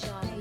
Johnny.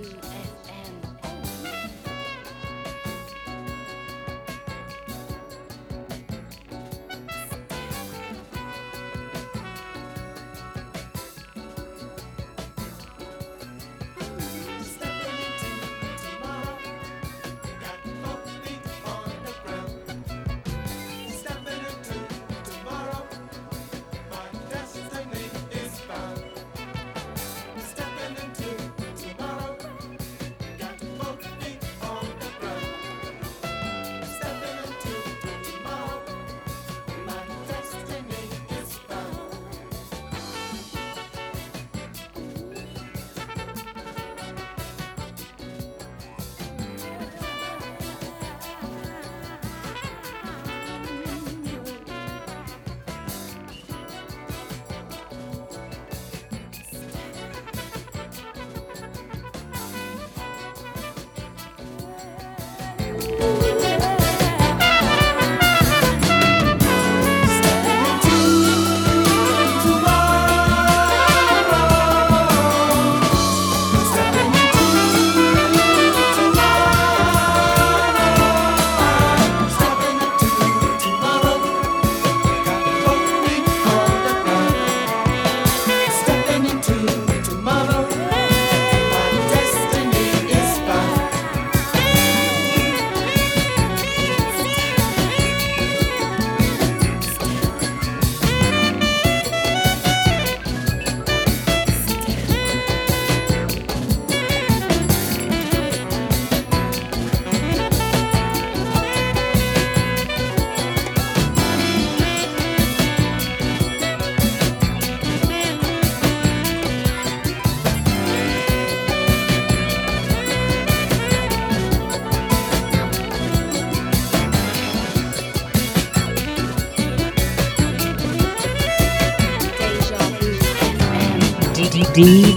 Dlux.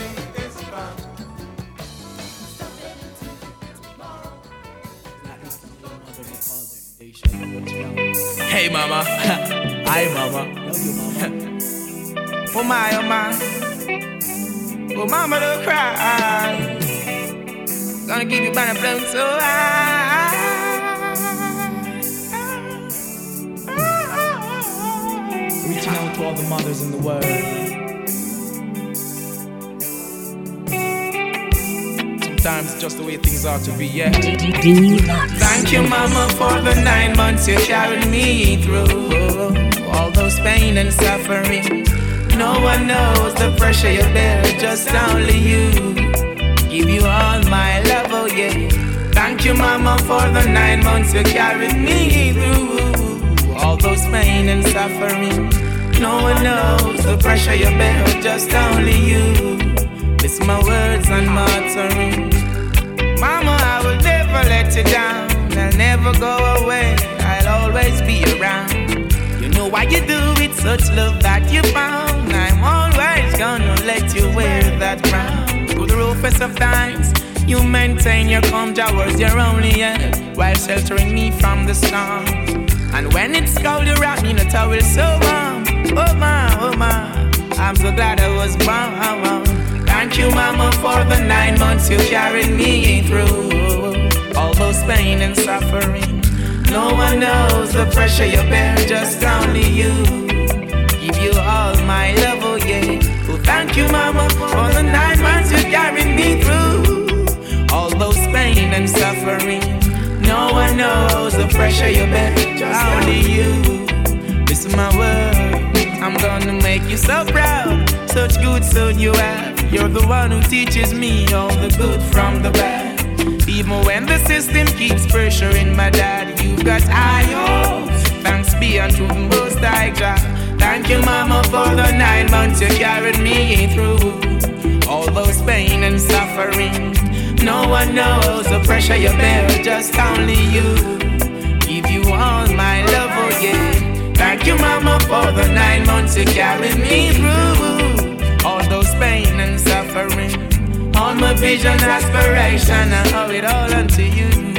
One knows the pressure you bear, just only you. Give you all my love, oh yeah. Oh, thank you, mama, for the nine months you carried me through. All those pain and suffering. No one knows the pressure you bear, just only you. Listen my word, I'm gonna make you so proud. Such good son you have. You're the one who teaches me all the good from the bad. Even when the system keeps pressuring my dad, you've got high hopes. Thanks be unto the Most High God. Thank you, Mama, for the nine months you carried me through. All those pain and suffering. No one knows the pressure you bear, just only you. Give you all my love, oh yeah. Thank you, Mama, for the nine months you carried me through. All those pain and suffering. All my vision, aspiration, I owe it all unto you.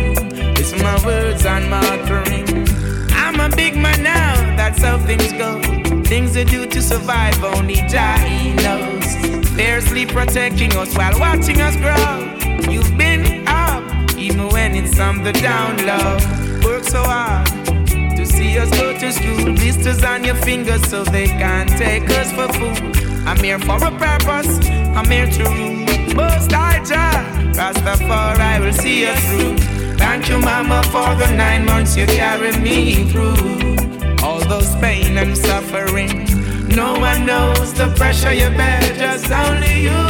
My words and my offering. I'm a big man now, that's how things go. Things they do to survive, only Jah knows. Fiercely protecting us while watching us grow. You've been up, even when it's on the down low. Work so hard to see us go to school. Blisters on your fingers so they can't take us for food. I'm here for a purpose, I'm here to rule. Most I Jah, Rastafari will see us through. Thank you, Mama, for the nine months you carried me through. All those pain and suffering. No one knows the pressure you bear, just only you.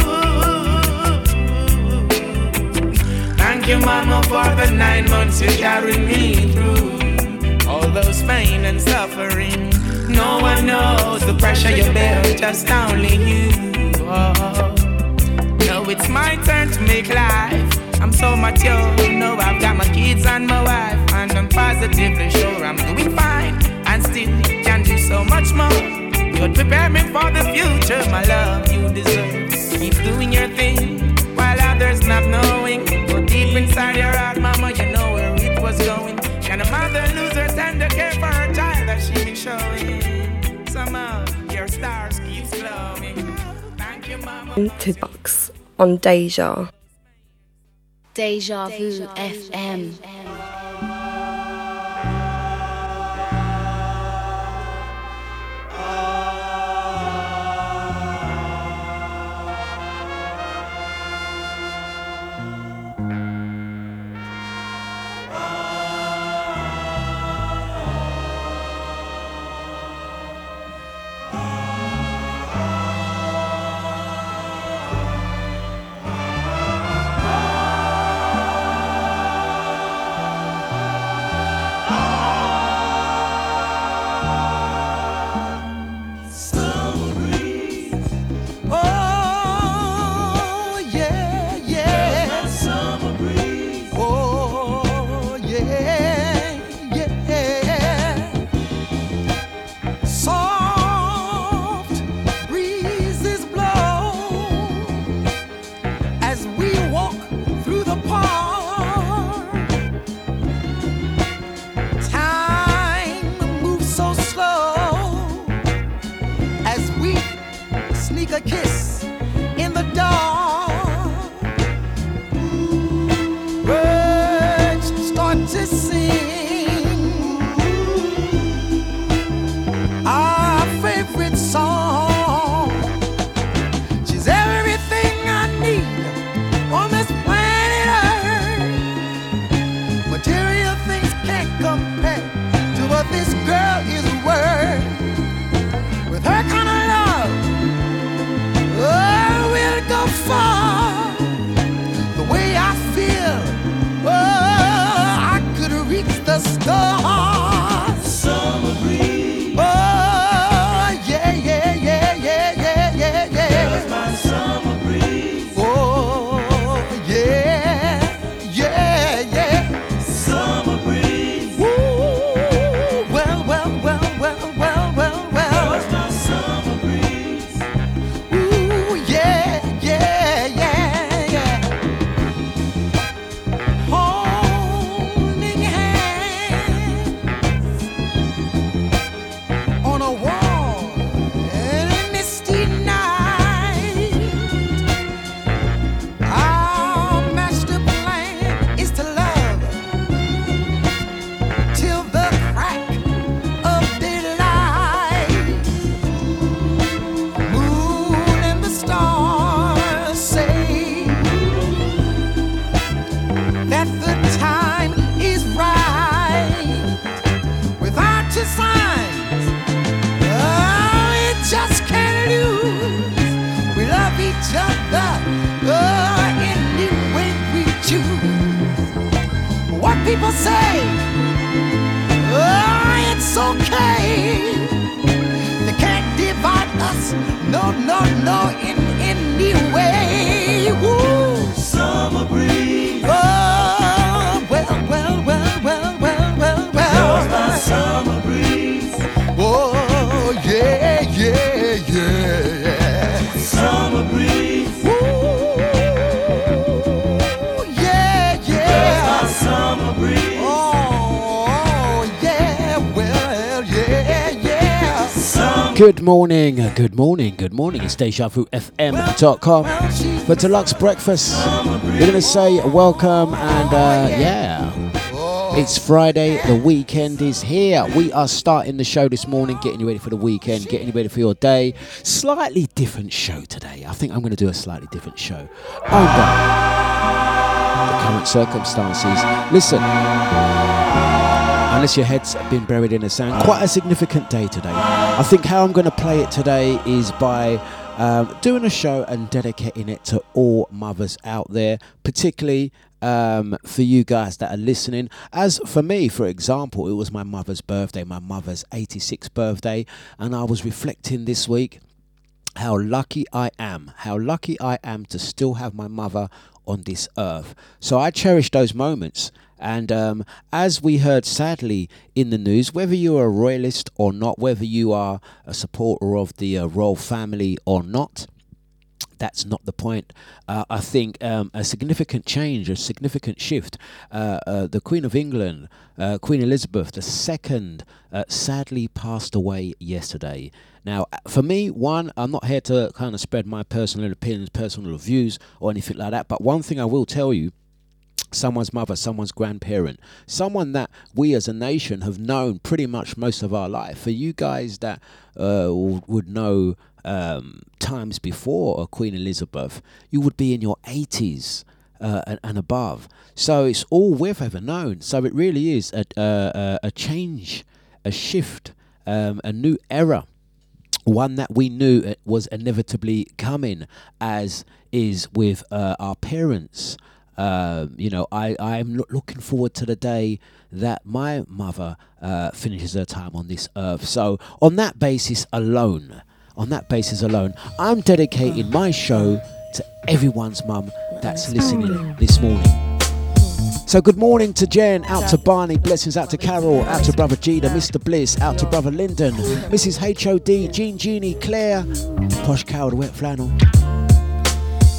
Thank you, Mama, for the nine months you carried me through. All those pain and suffering. No one knows the pressure you bear, just only you. Oh. Now it's my turn to make life. I'm so mature, know I've got my kids and my wife, and I'm positively sure I'm doing fine, and still can do so much more. You'd prepare me for the future, my love you deserve. Keep doing your thing while others not knowing. But deep inside your heart, mama, you know where it was going. Can a mother lose her tender care for her child that she been showing? Somehow your stars keep glowing. Thank you, mama. To on Deja. Deja Vu FM. the kiss. It's DejaVuFM.com for Dlux Breakfast. We're going to say welcome and uh, yeah. It's Friday, the weekend is here. We are starting the show this morning, getting you ready for the weekend, getting you ready for your day. Slightly different show today. I think I'm going to do a slightly different show under the current circumstances. Listen, unless your head's been buried in the sand. Quite a significant day today. I think how I'm going to play it today is by um, doing a show and dedicating it to all mothers out there, particularly um, for you guys that are listening. As for me, for example, it was my mother's birthday, my mother's 86th birthday, and I was reflecting this week how lucky I am, how lucky I am to still have my mother on this earth. So I cherish those moments. And um, as we heard sadly in the news, whether you're a royalist or not, whether you are a supporter of the uh, royal family or not, that's not the point. Uh, I think um, a significant change, a significant shift. Uh, uh, the Queen of England, uh, Queen Elizabeth II, uh, sadly passed away yesterday. Now, uh, for me, one, I'm not here to kind of spread my personal opinions, personal views, or anything like that. But one thing I will tell you someone's mother, someone's grandparent, someone that we as a nation have known pretty much most of our life. For you guys that uh, would know um, times before uh, Queen Elizabeth, you would be in your 80s. Uh, and, and above, so it's all we've ever known. So it really is a a, a change, a shift, um, a new era one that we knew was inevitably coming, as is with uh, our parents. Um, you know, I I'm loo- looking forward to the day that my mother uh, finishes her time on this earth. So on that basis alone, on that basis alone, I'm dedicating my show to everyone's mum that's listening this morning. So good morning to Jen, out to Barney, blessings out to Carol, out to brother Gina, Mr. Bliss, out to brother Lyndon, Mrs. HOD, Jean Jeannie, Claire, Posh Cow, the wet flannel,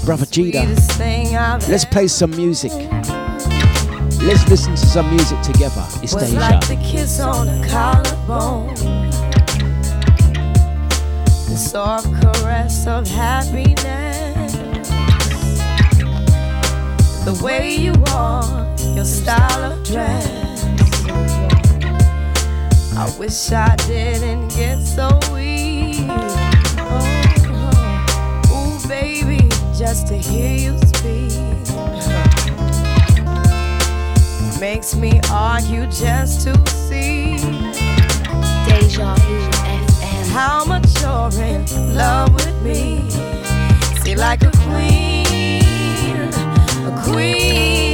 brother Gina. Let's play some music. Let's listen to some music together. It's Deja. The soft caress of happiness. The way you walk, your style of dress. I wish I didn't get so weak. Oh, oh. ooh, baby, just to hear you speak makes me argue just to see Deja Vu. How much you're in love with me. See, like a queen, a queen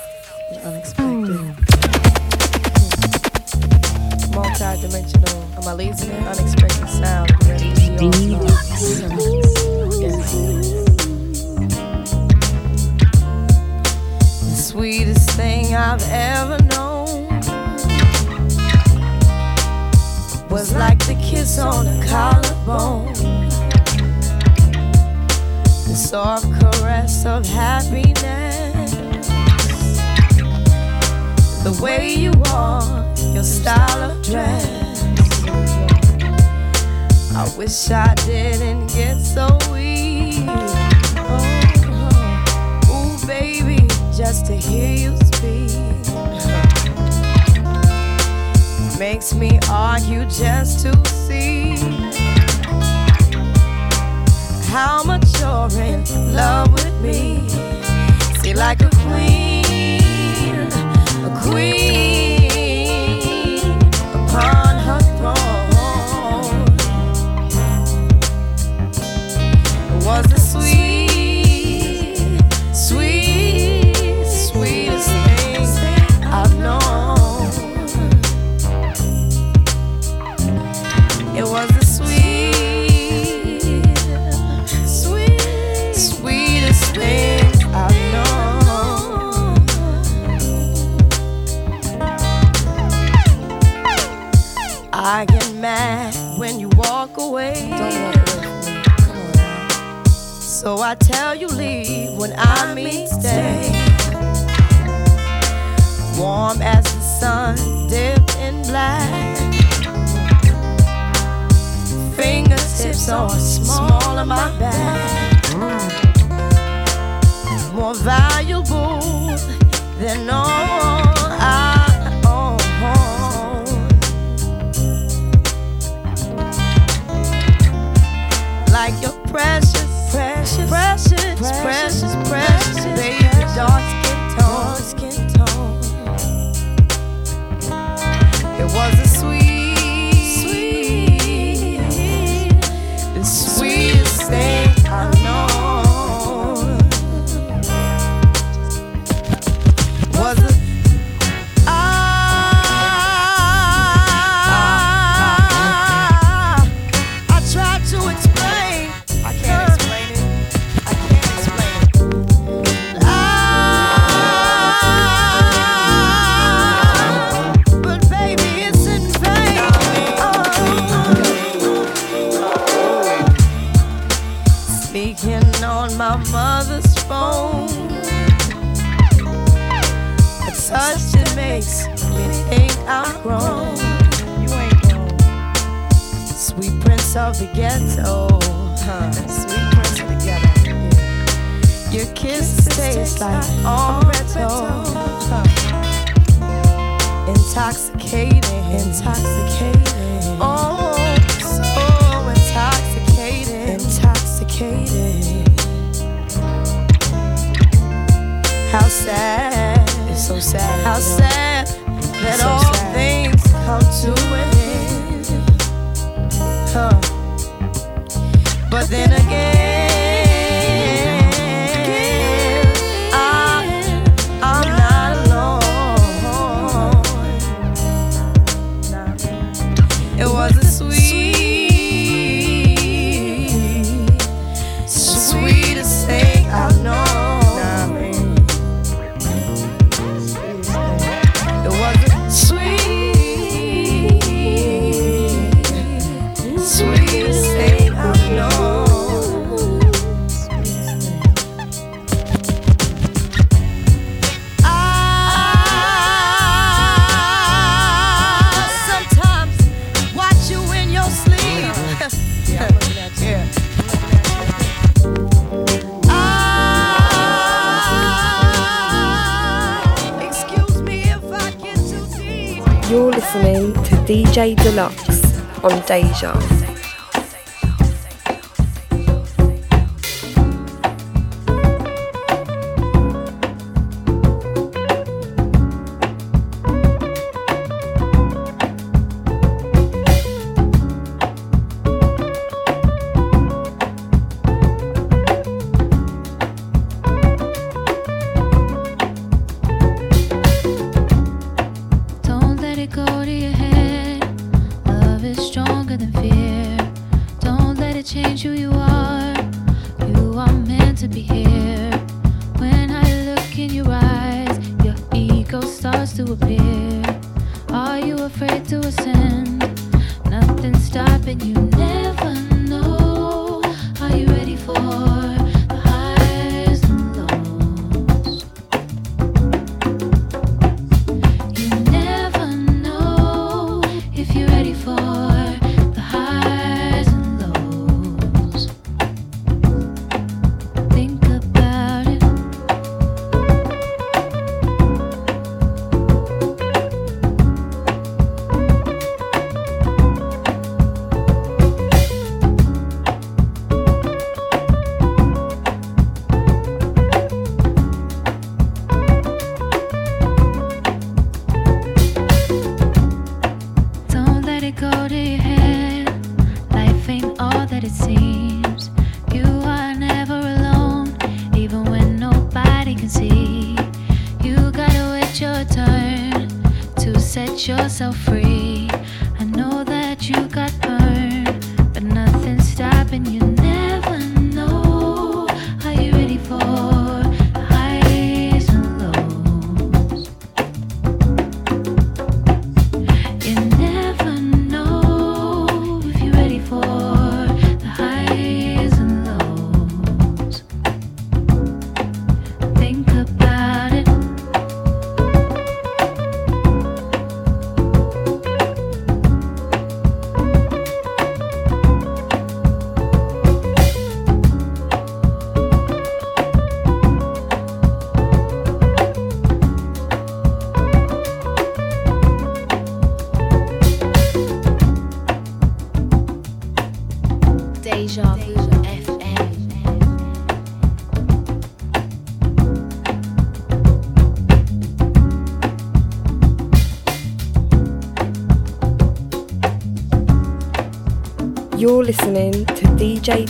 DJ Dlux on Deja.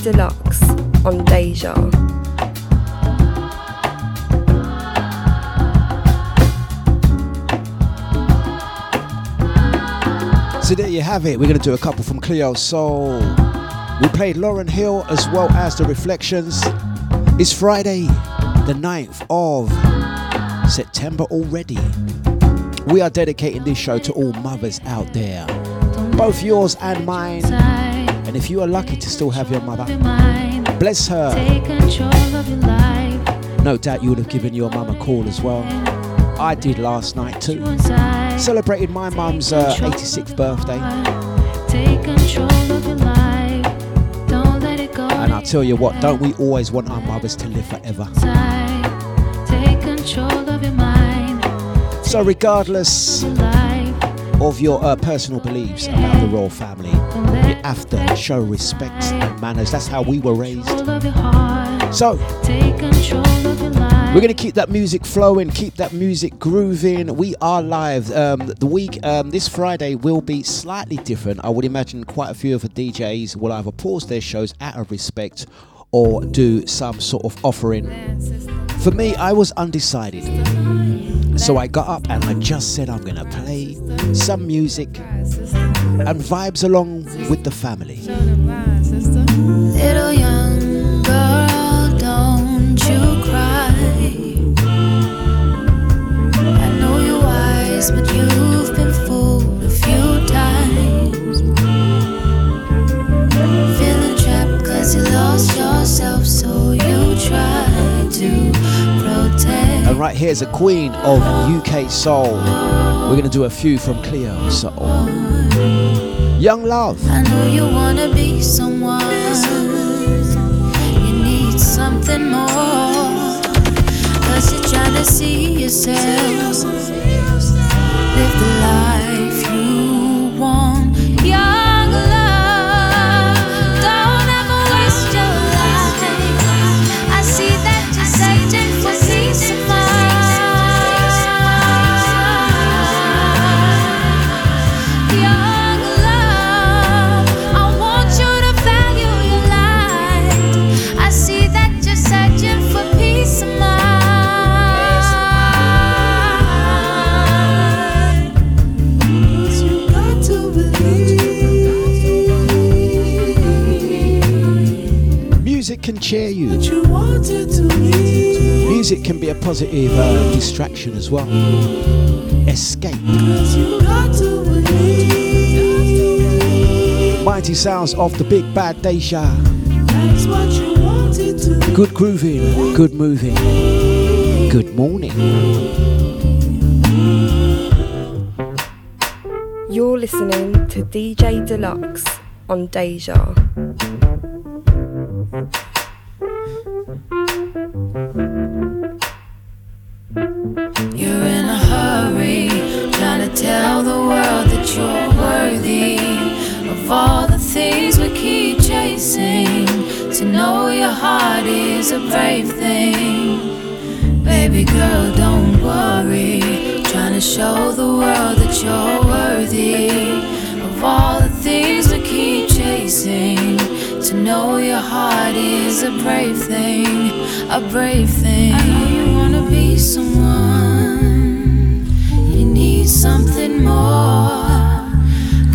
Dlux on Deja. So there you have it. We're going to do a couple from Cleo Sol. We played Lauryn Hill as well as The Reflections. It's Friday, the 9th of September already. We are dedicating this show to all mothers out there, both yours and mine. And if you are lucky to still have your mother, bless her. Take control of your life. No doubt you would have given your mum a call as well. I did last night too. Celebrated my mum's uh, 86th birthday. Take control of your life. Don't let it go. And I'll tell you what, don't we always want our mothers to live forever? inside. Take control of your mind. So, regardless of your uh, personal beliefs about the royal family, Don't let you have to show respect and manners. That's how we were raised. control of your heart. So, Take control of your life. we're going to keep that music flowing, keep that music grooving. We are live. Um, the week, um, this Friday, will be slightly different. I would imagine quite a few of the DJs will either pause their shows out of respect or do some sort of offering. For me, I was undecided. So I got up and I just said I'm gonna play some music and vibes along with the family. Little young girl, don't you cry. I know you're wise, but you've right here's a queen of UK soul. We're gonna do a few from Cleo Sol. Young Love. I know you wanna be someone. You need something more. Cause you're trying to see yourself. Live the life Music can be a positive uh, distraction as well. Escape. Mighty sounds of the big bad Deja. Good grooving, good moving, good morning. You're listening to DJ Dlux on Deja. brave thing. I know you wanna be someone. You need something more.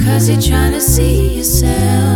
Cause you're trying to see yourself.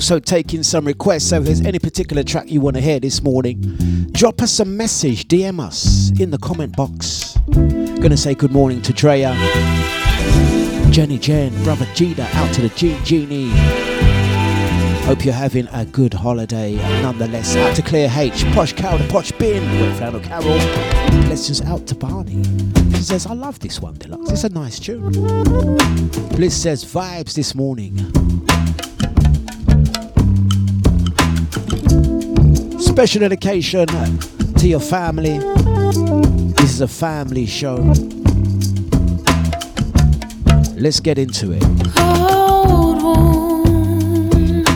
also taking some requests. So if there's any particular track you want to hear this morning, drop us a message, DM us in the comment box. Gonna say good morning to Treya, Jenny Jen, brother Gita, out to the G Genie. Hope you're having a good holiday. Nonetheless, out to Clear H, Posh Cow the Posh Bin, with Flannel Carol. Blessings out to Barney. She says, I love this one, Dlux. It's a nice tune. Bliss says, vibes this morning. Special dedication to your family. This is a family show. Let's get into it. Cold wounds.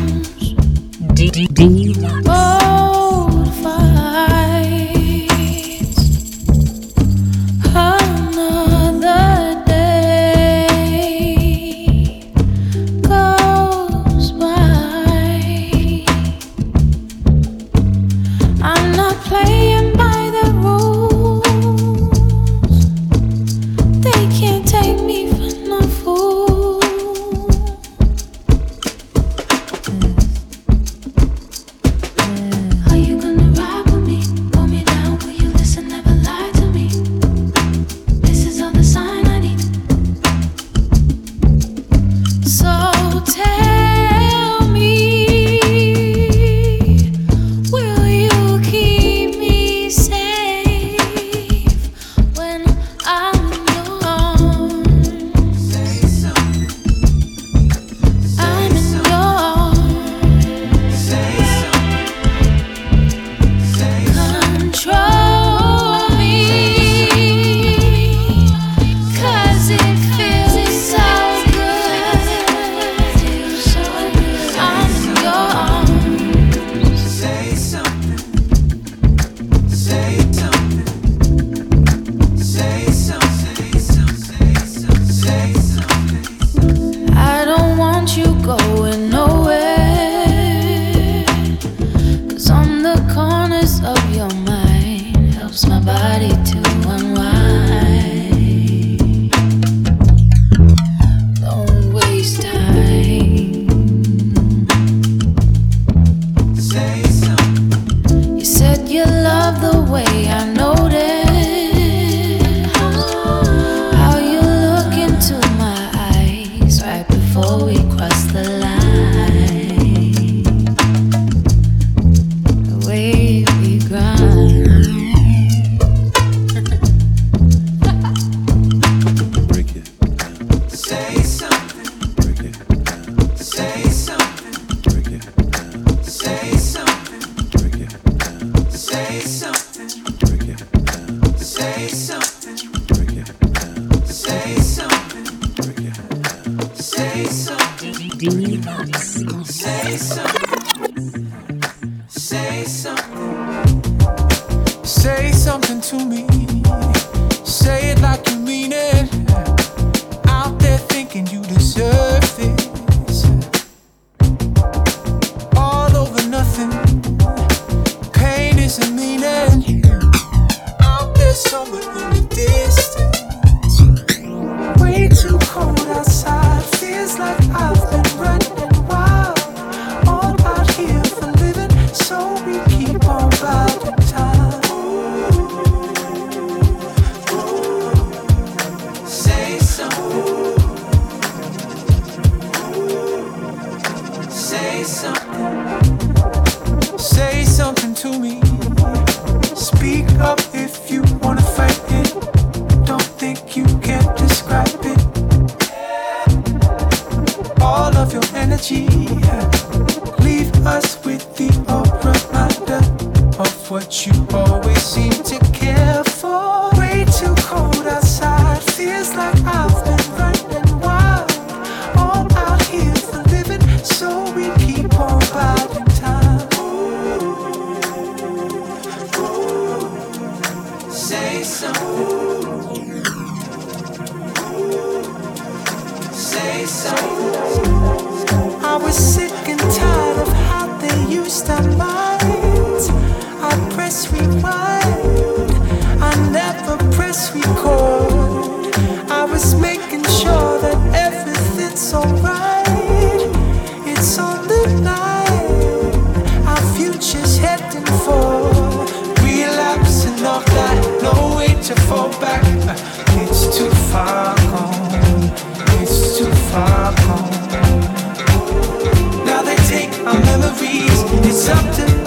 was making sure that everything's alright. It's on the line. Our future's heading for relapse and all that. No way to fall back. It's too far gone. It's too far gone. Now they take our memories. It's up to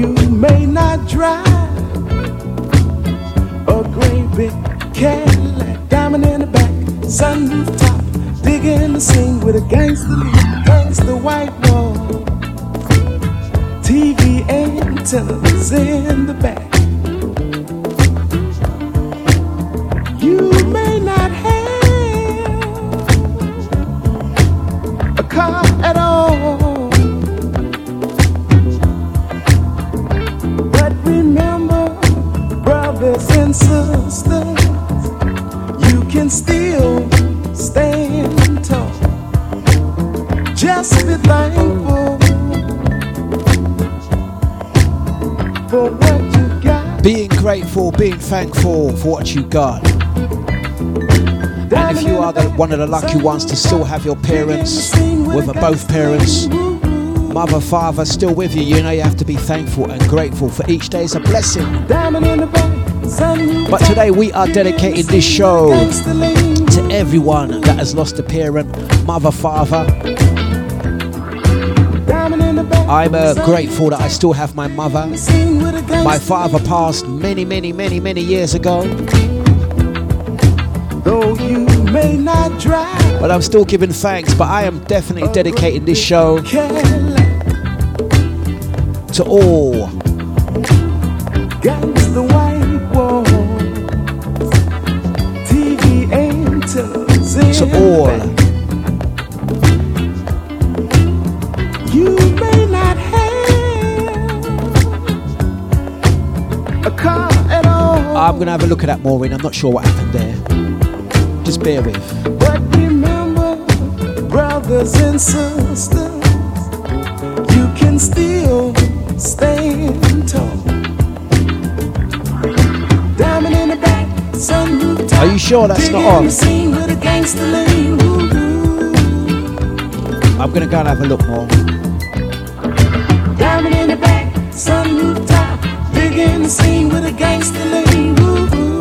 you may not drive a great big Cadillac, diamond in the back, sunroof top, digging the scene with a gangster lead, gangster white wall, TV antennas in the back. You may not have a car Grateful, being thankful for what you got. And if you are the, one of the lucky ones to still have your parents, whether both parents, mother, father, still with you, you know you have to be thankful and grateful for each day is a blessing. But today we are dedicating this show to everyone that has lost a parent, mother, father. I'm uh, grateful that I still have my mother. My father passed many, many, many, many years ago. Though you may not drive But I'm still giving thanks. But I am definitely dedicating this show to all Gangsta white wall, TV antennas in to all I'm gonna have a look at that, Maureen. I'm not sure what happened there. Just bear with. but remember, brothers and sisters, you can still stand tall. Diamond in the back, sunroof. Are you sure that's not on? the scene with a gangster lean. I'm gonna go and have a look more. Gangster lean. Can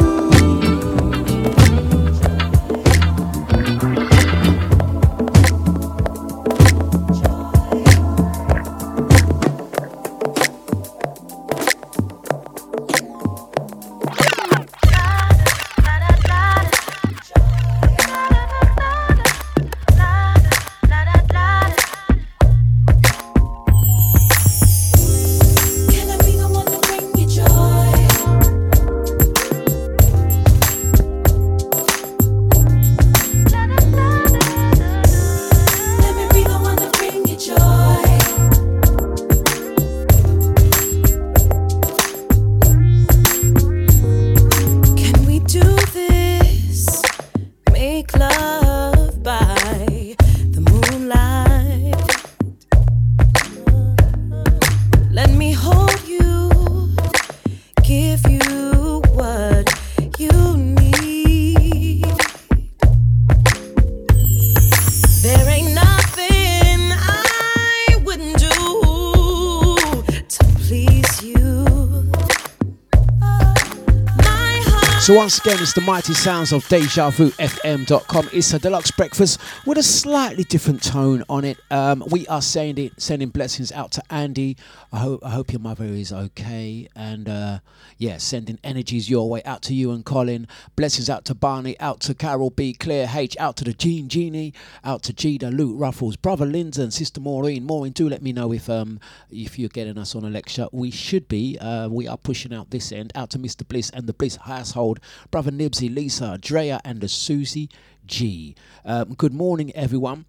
once again, it's the mighty sounds of DejaVuFM.com. It's a Dlux breakfast with a slightly different tone on it. Um, we are sending sending blessings out to Andy. I hope I hope your mother is okay, and uh, yeah, sending energies your way out to you and Colin. Blessings out to Barney, out to Carol B, Claire H, out to the Gene Genie, out to Jada, Luke Ruffles, brother Lyndon, sister Maureen. Maureen, do let me know if um if you're getting us on a lecture. We should be. Uh, we are pushing out this end. Out to Mr. Bliss and the Bliss household, brother Nibsy, Lisa, Drea, and the Susie G. Um, good morning, everyone.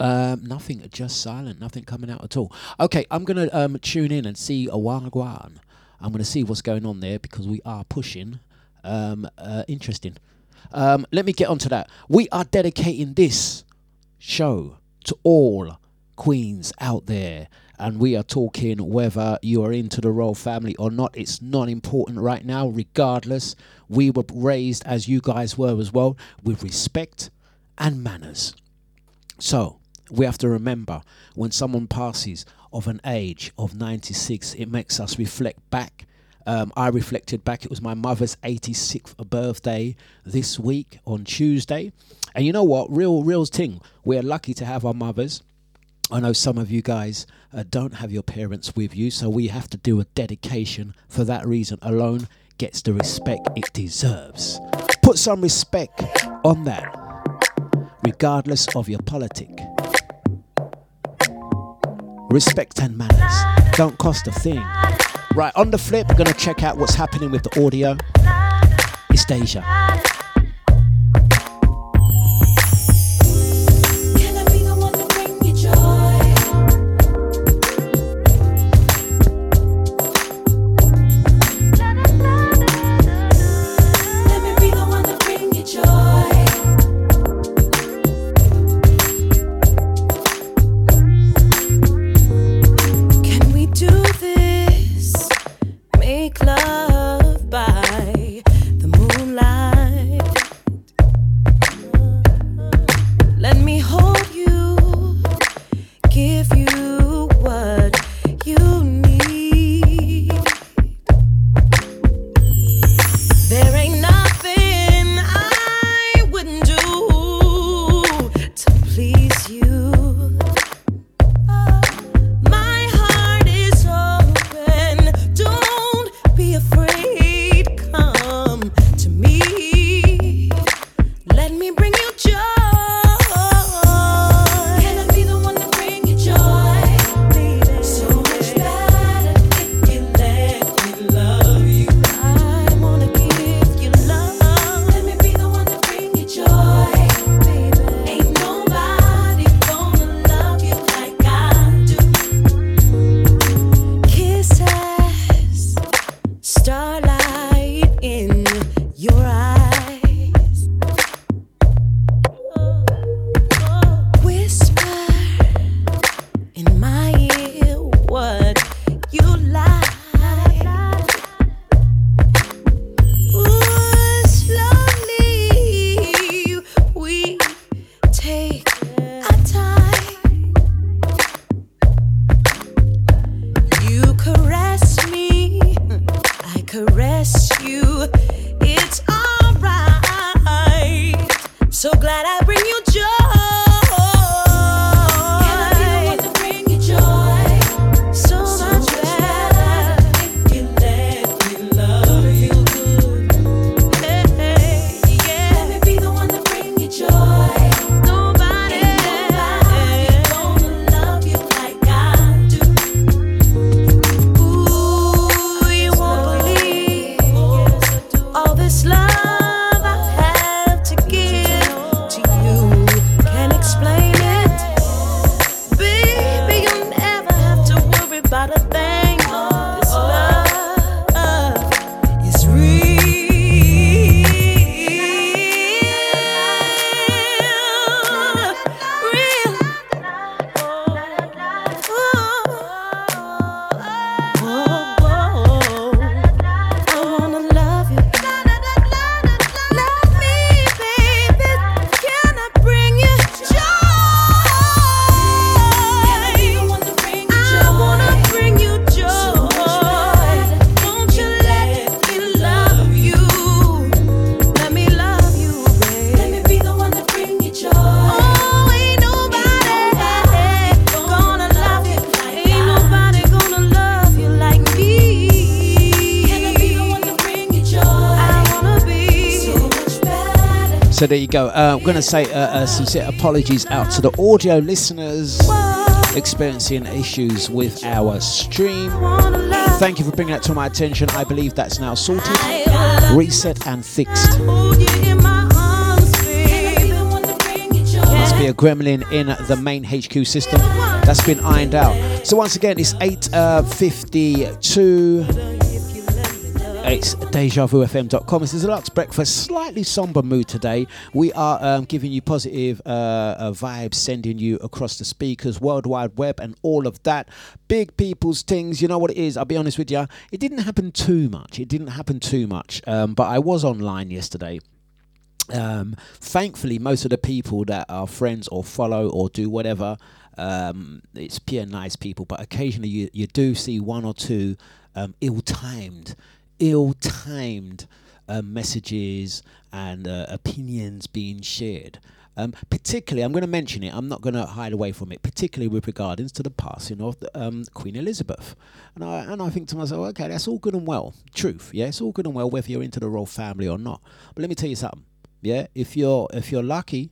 Um, nothing, just silent, nothing coming out at all. Okay, I'm gonna um, tune in and see a wagwan. I'm gonna see what's going on there because we are pushing. Um, uh, interesting. Um, let me get onto that. We are dedicating this show to all queens out there. And we are talking whether you are into the royal family or not. It's not important right now, regardless. We were raised as you guys were as well, with respect and manners. So, we have to remember when someone passes of an age of 96, it makes us reflect back. Um, I reflected back, it was my mother's 86th birthday this week on Tuesday. And you know what? Real, real thing. We're lucky to have our mothers. I know some of you guys uh, don't have your parents with you, so we have to do a dedication for that reason alone. Gets the respect it deserves. Put some respect on that, regardless of your politic. Respect and manners don't cost a thing. Right, on the flip, we're gonna check out what's happening with the audio. It's Deja. Go. Uh, I'm going to say uh, uh, sincere apologies out to the audio listeners experiencing issues with our stream. Thank you for bringing that to my attention. I believe that's now sorted, reset, and fixed. Must be a gremlin in the main HQ system. That's been ironed out. So once again, it's 8:52. It's DejaVuFM.com. This is Lux Breakfast. Slightly somber mood today. We are um, giving you positive uh, uh, vibes, sending you across the speakers, World Wide Web, and all of that. Big people's things. You know what it is? I'll be honest with you. It didn't happen too much. It didn't happen too much. Um, but I was online yesterday. Um, thankfully, most of the people that are friends or follow or do whatever, um, it's pure nice people. But occasionally, you, you do see one or two um, ill-timed ill-timed uh, messages and uh, opinions being shared. Um, particularly, I'm going to mention it. I'm not going to hide away from it. Particularly with regards to the passing of the, um, Queen Elizabeth, and I and I think to myself, okay, that's all good and well. Truth, yeah, it's all good and well whether you're into the royal family or not. But let me tell you something. Yeah, if you're if you're lucky,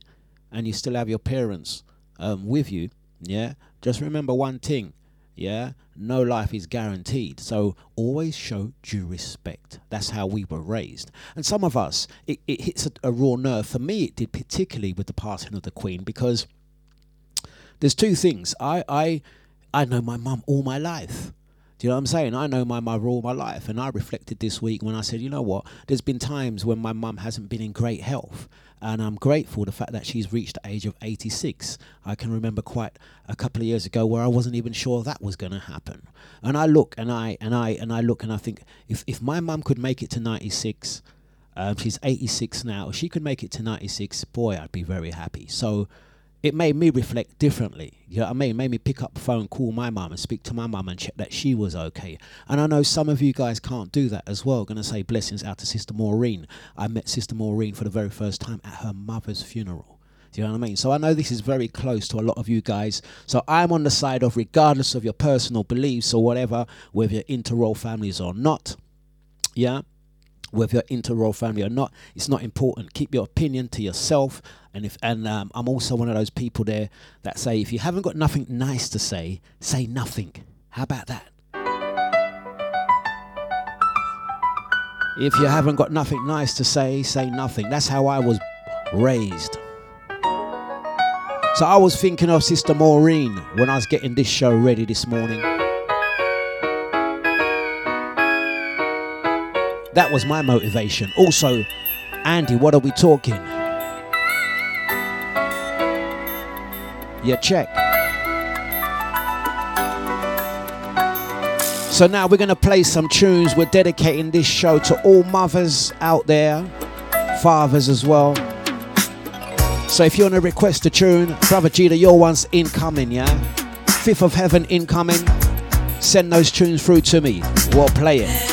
and you still have your parents um, with you, yeah, just remember one thing. Yeah, no life is guaranteed. So always show due respect. That's how we were raised. And some of us, it, it hits a, a raw nerve. For me, it did particularly with the passing of the Queen because there's two things. I, I, I know my mum all my life. Do you know what I'm saying? I know my mother all my life, and I reflected this week when I said, you know what? There's been times when my mum hasn't been in great health, and I'm grateful the fact that she's reached the age of 86. I can remember quite a couple of years ago where I wasn't even sure that was going to happen, and I look and I and I and I look and I think if if my mum could make it to 96. Um, she's 86 now. If she could make it to 96, boy, I'd be very happy. So, it made me reflect differently. You know what I mean? It made me pick up the phone, call my mum, and speak to my mum and check that she was okay. And I know some of you guys can't do that as well. To say blessings out to Sister Maureen. I met Sister Maureen for the very first time at her mother's funeral. Do you know what I mean? So I know this is very close to a lot of you guys. So I'm on the side of, regardless of your personal beliefs or whatever, whether you're into royal families or not, yeah, whether you're into royal family or not, it's not important. Keep your opinion to yourself. And if and um, I'm also one of those people there that say if you haven't got nothing nice to say, say nothing. How about that? If you haven't got nothing nice to say, say nothing. That's how I was raised. So I was thinking of Sister Maureen when I was getting this show ready this morning. That was my motivation. Also, Andy, what are we talking? Yeah, check. So now we're going to play some tunes. We're dedicating this show to all mothers out there, fathers as well. So if you want to request a tune, Brother Gita, your one's incoming, yeah? Fifth of Heaven incoming. Send those tunes through to me. We'll play it.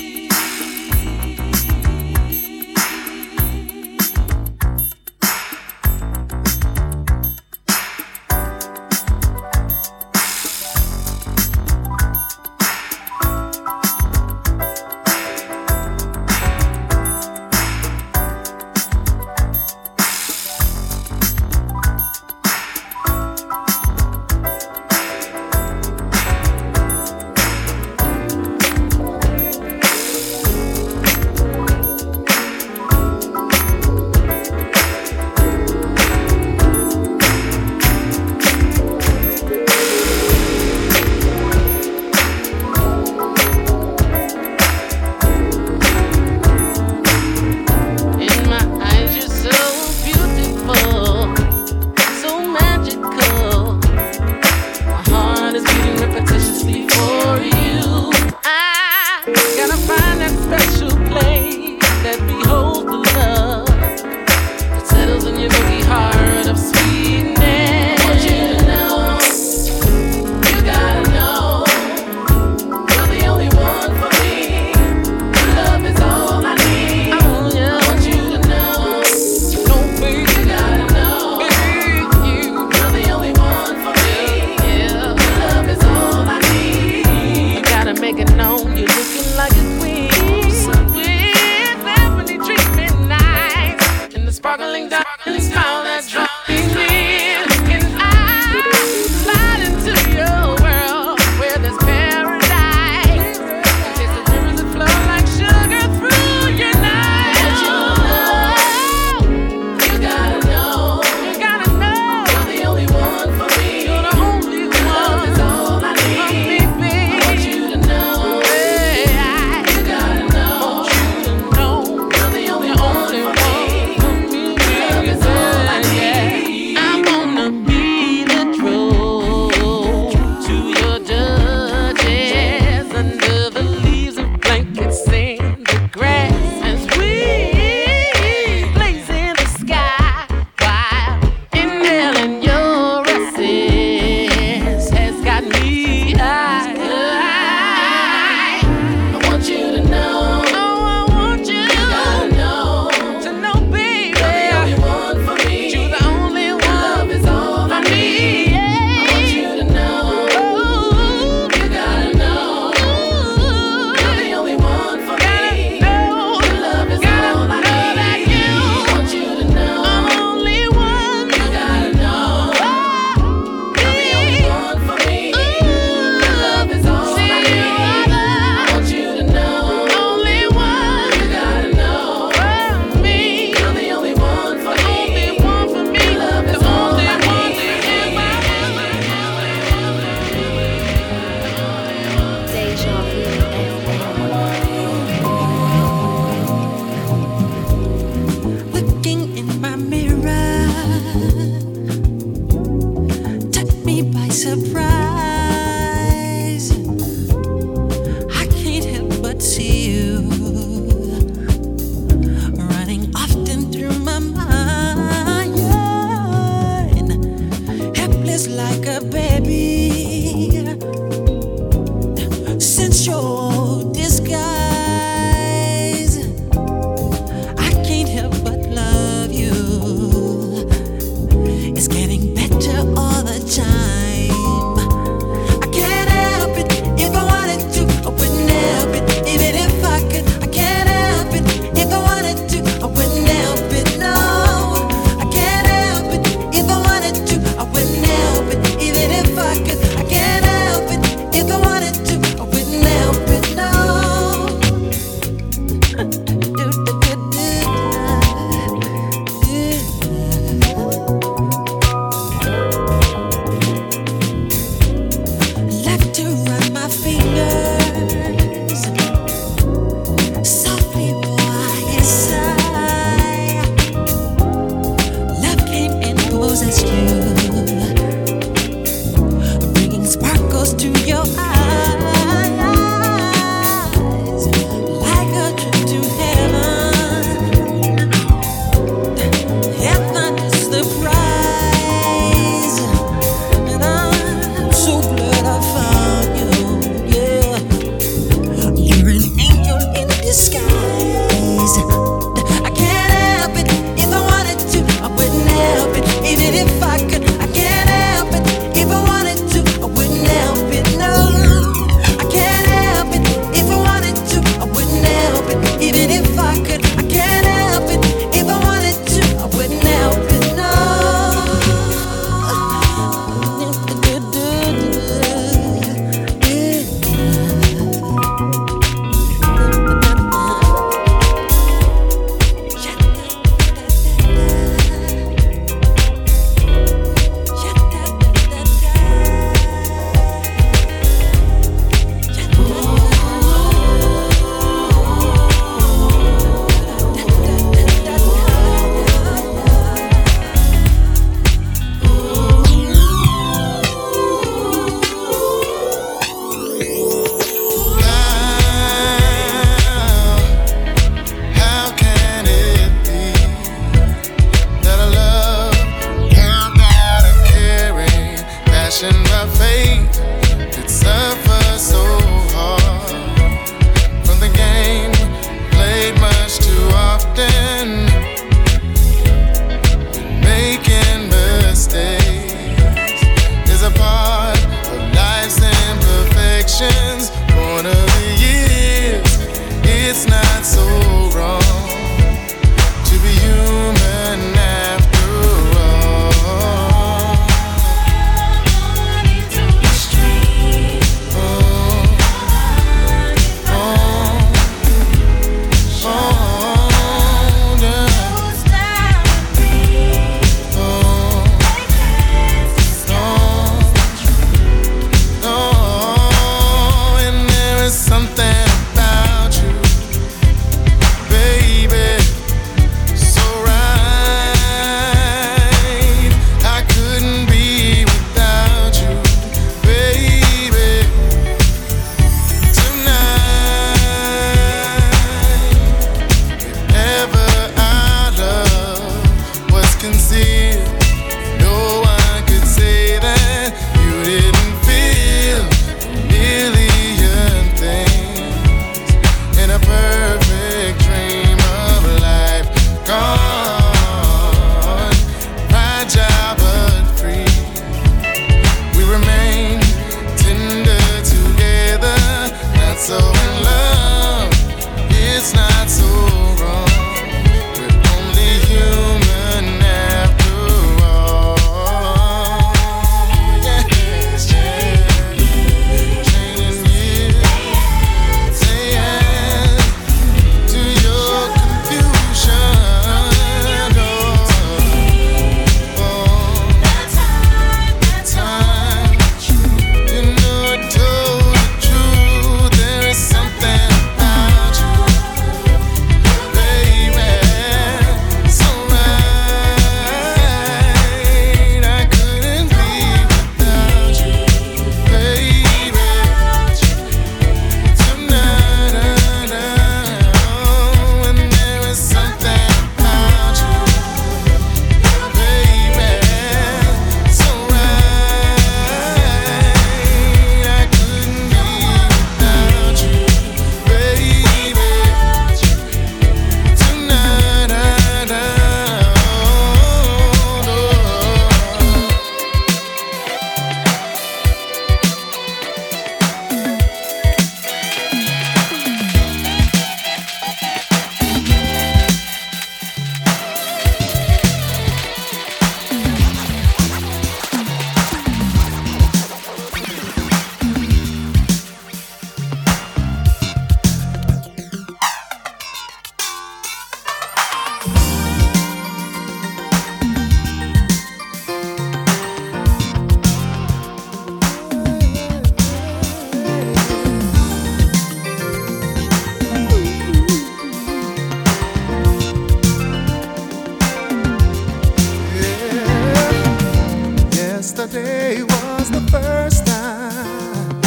yesterday was the first time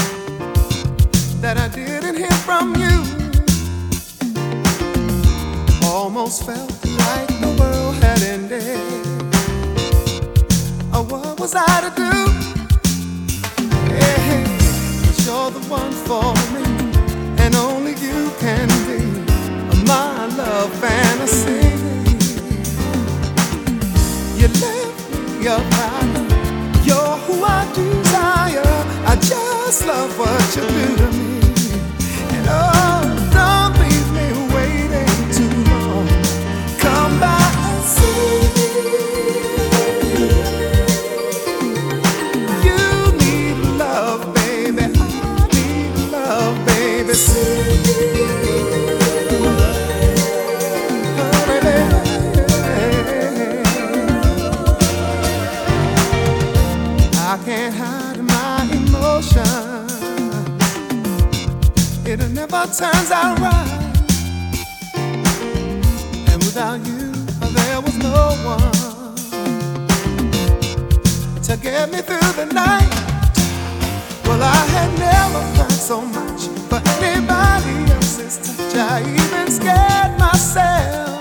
that I didn't hear from you. Almost felt like the world had ended. Oh, what was I to do? Cause you're the one for me, and only you can be my love fantasy. You left me a my desire. I just love what you do to me. times I rise. And without you, there was no one to get me through the night. Well, I had never felt so much for anybody else's touch. I even scared myself.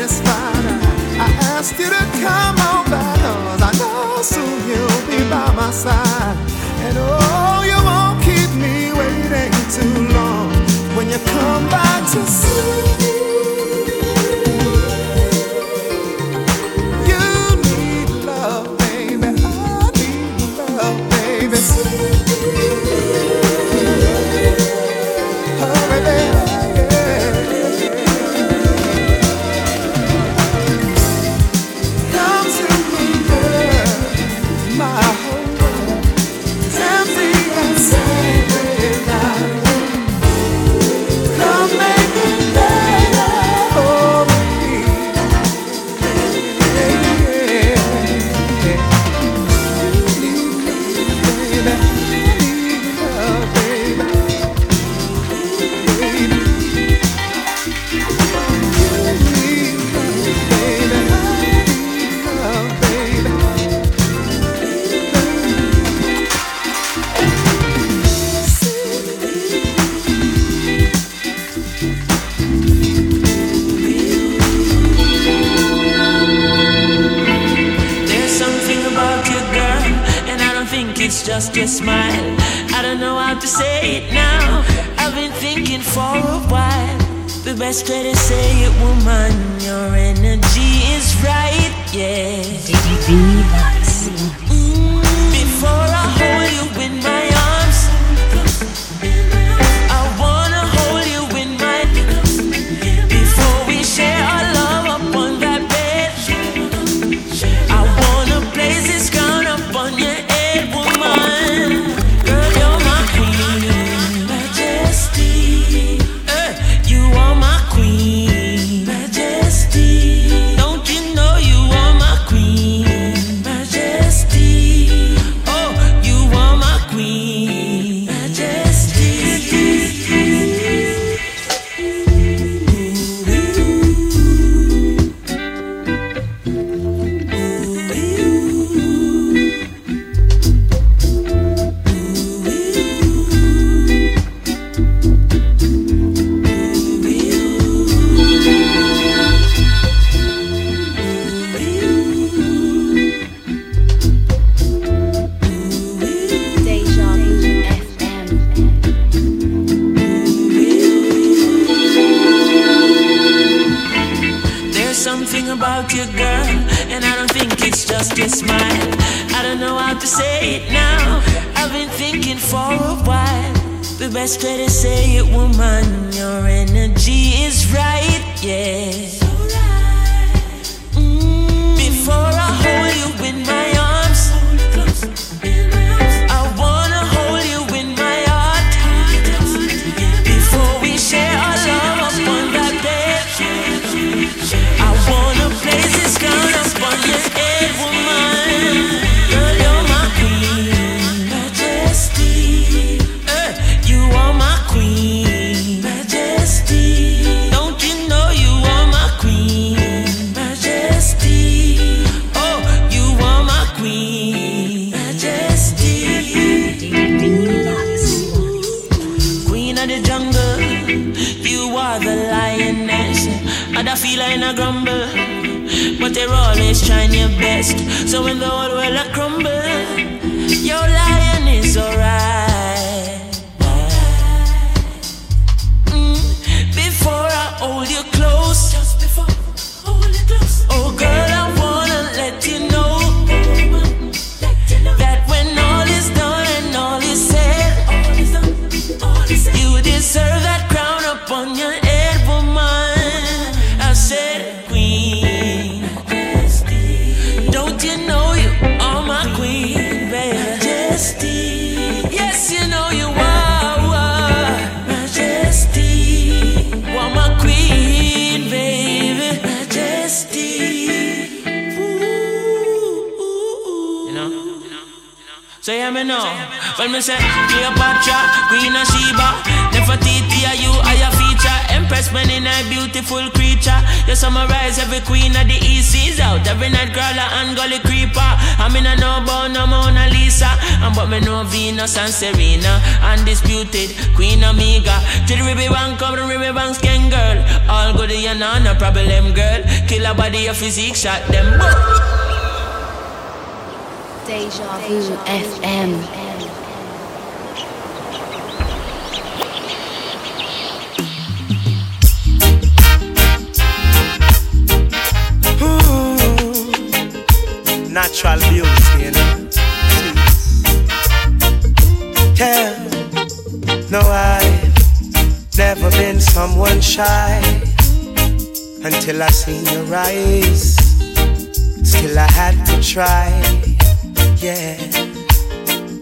satisfied. I, I asked you to come on back, cause I know soon you'll be by my side. And oh, you won't keep me waiting too long when you come back to see. Your physique, shot them.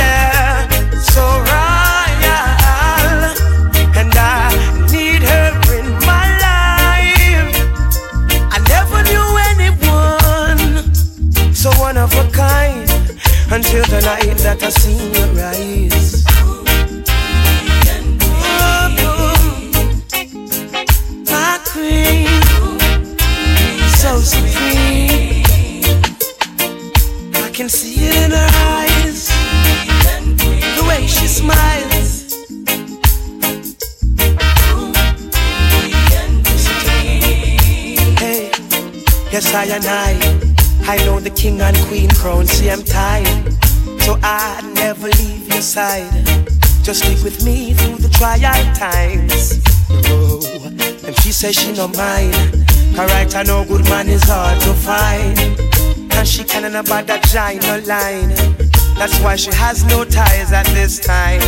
yeah, so royal. And I need her in my life. I never knew anyone so one of a kind until the night that I seen your eyes. my queen, so supreme. I can see it in her eyes, she smiles. Hey, yes I and I, I know the king and queen crown same time, so I never leave your side. Just stick with me through the trial times. Oh, and she says she no mind. Correct, I know good man is hard to find. And she can't about that giant line. That's why she has no ties at this time.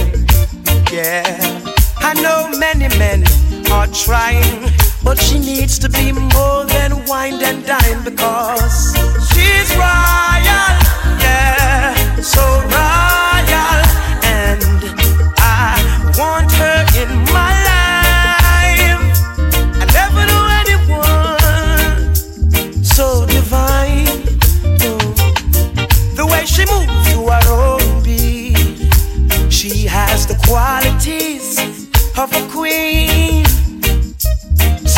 Yeah, I know many men are trying, but she needs to be more than wine and dine because she's royal. Yeah, so royal,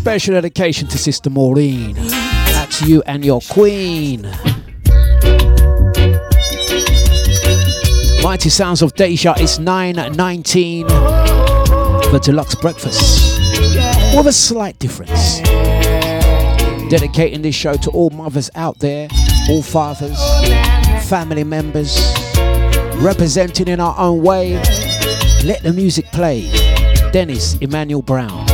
Special dedication to Sister Maureen. That's you and your queen. Mighty sounds of Deja. It's 9.19 for Dlux breakfast. With a slight difference. Dedicating this show to all mothers out there, all fathers, family members, representing in our own way. Let the music play. Dennis Emmanuel Brown.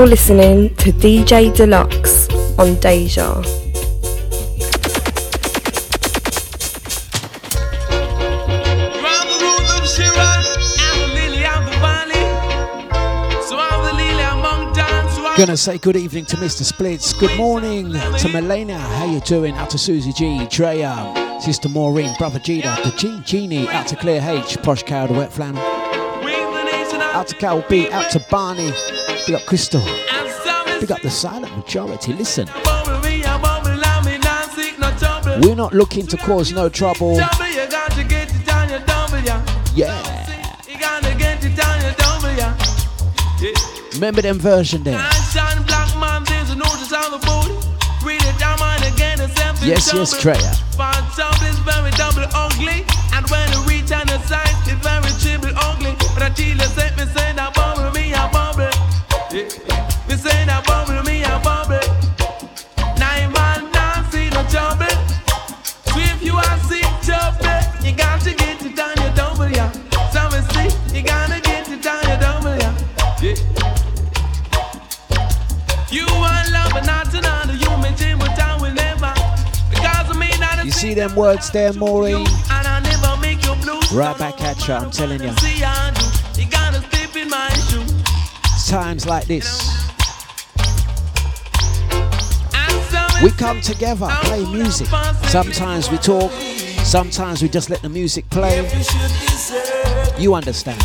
You're listening to DJ Dlux on Deja. Round the roots of Shiraz, I'm the lily of the valley. So I'm the lily among dance. So I'm Gonna say good evening to Mr. Splits. Good morning to Melena. How you doing? Out to Susie G, Treya, Sister Maureen, Brother Gita, the Gene Genie. Out to Claire H, Posh Cow, the Wet Flannel. Out to Cal B, out to Barney. Big up Crystal. Big up the silent majority. Listen, bubble me, a bubble, let me dance, it, no trouble. we're not looking to cause no trouble. Trouble, you got to get it on your see them words there, Maureen? and I never make you blue. Right back at you, I'm telling you. See, I do. You gotta step in my shoe. Times like this. We come together, play music. Sometimes we talk, sometimes we just let the music play. You understand.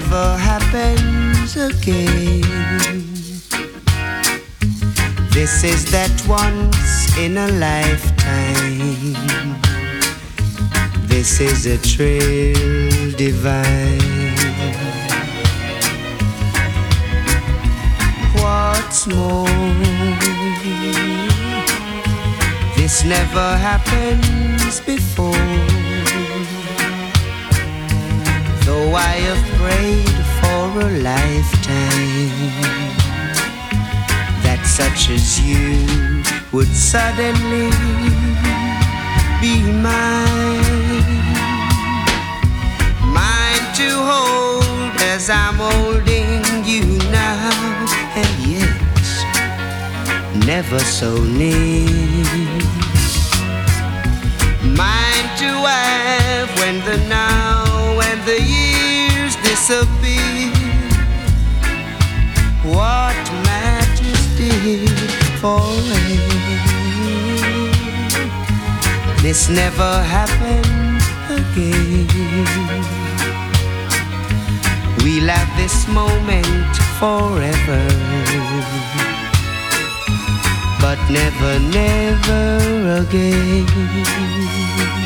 Never happens again. This is that once in a lifetime. This is a thrill divine. What's more? This never happens before. Though I have prayed for a lifetime that such as you would suddenly be mine. Mine to hold as I'm holding you now, and yet never so near. Mine to have when the now and the disappear. What matters, dear, forever. This never happened again. We'll have this moment forever but never, never again.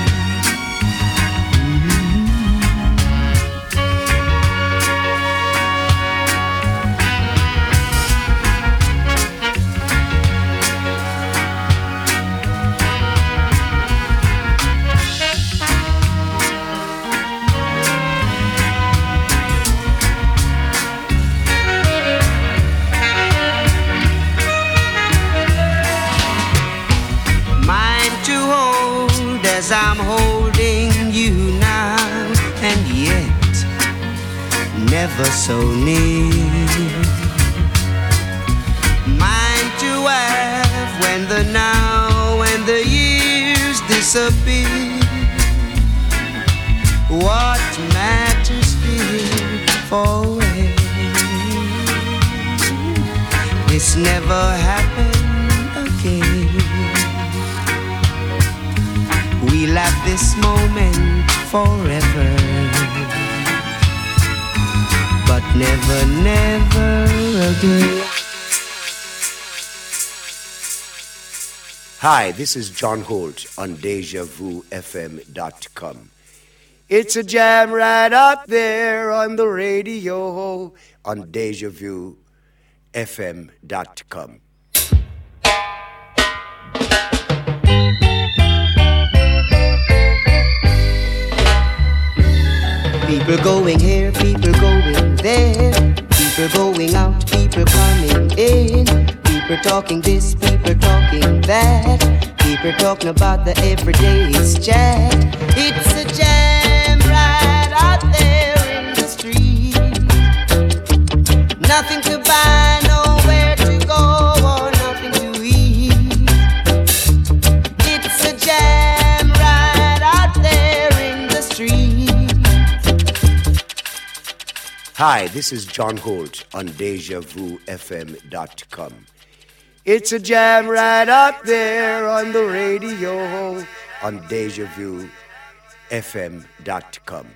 So near. Mind to have when the now and the years disappear. What matters here for This never happened again. We'll have this moment forever. Never, never again. Hi, this is John Holt on DejaVuFM.com. It's a jam right up there on the radio on DejaVuFM.com. People going here, people going there. People going out, people coming in. People talking this, people talking that. People talking about the everyday's chat. It's a jam right out there in the street. Nothing to buy, Hi, this is John Holt on DejaVuFM.com. It's a jam right up there on the radio on DejaVuFM.com.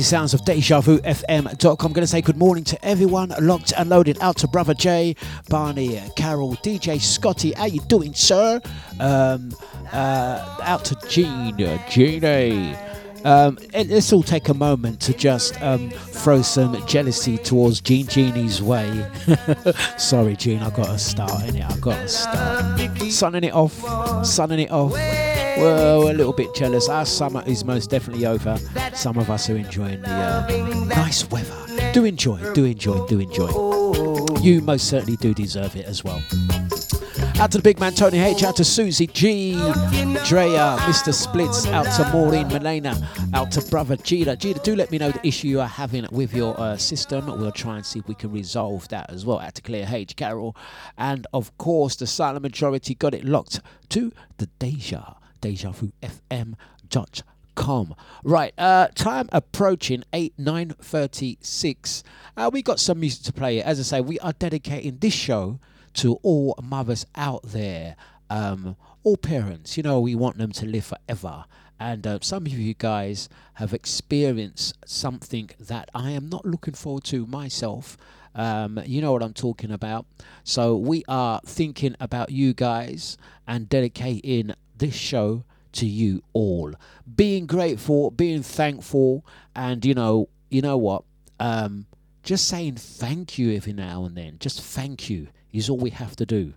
Mighty sounds of Deja Vu FM.com. I'm going to say good morning to everyone locked and loaded. Out to Brother Jay, Barney, Carol, DJ Scotty. How you doing, sir? Um, uh, out to Gene, Genie. Um, let's all take a moment to just um, throw some jealousy towards Gene Genie's way. Sorry, Gene, I got to start in it. I got to start. Sunning it off, sunning it off. Well, a little bit jealous. Our summer is most definitely over. Some of us are enjoying the uh, nice weather. Do enjoy, do enjoy, do enjoy. You most certainly do deserve it as well. Out to the big man Tony H, out to Susie G, Drea, Mr. Splits, out to Maureen Milena, out to brother Gita. Gita, do let me know the issue you are having with your uh, system. We'll try and see if we can resolve that as well. Out to Claire H, Carol, and of course the silent majority got it locked to the Deja, Deja Vu FM dot com. Right, uh, time approaching eight nine thirty six. Uh, we got some music to play. As I say, we are dedicating this show to all mothers out there, um, all parents. You know, we want them to live forever. And uh, some of you guys have experienced something that I am not looking forward to myself. Um, you know what I'm talking about. So we are thinking about you guys and dedicating this show to you all. Being grateful, being thankful, and you know, you know what? Um, just saying thank you every now and then. Just thank you is all we have to do.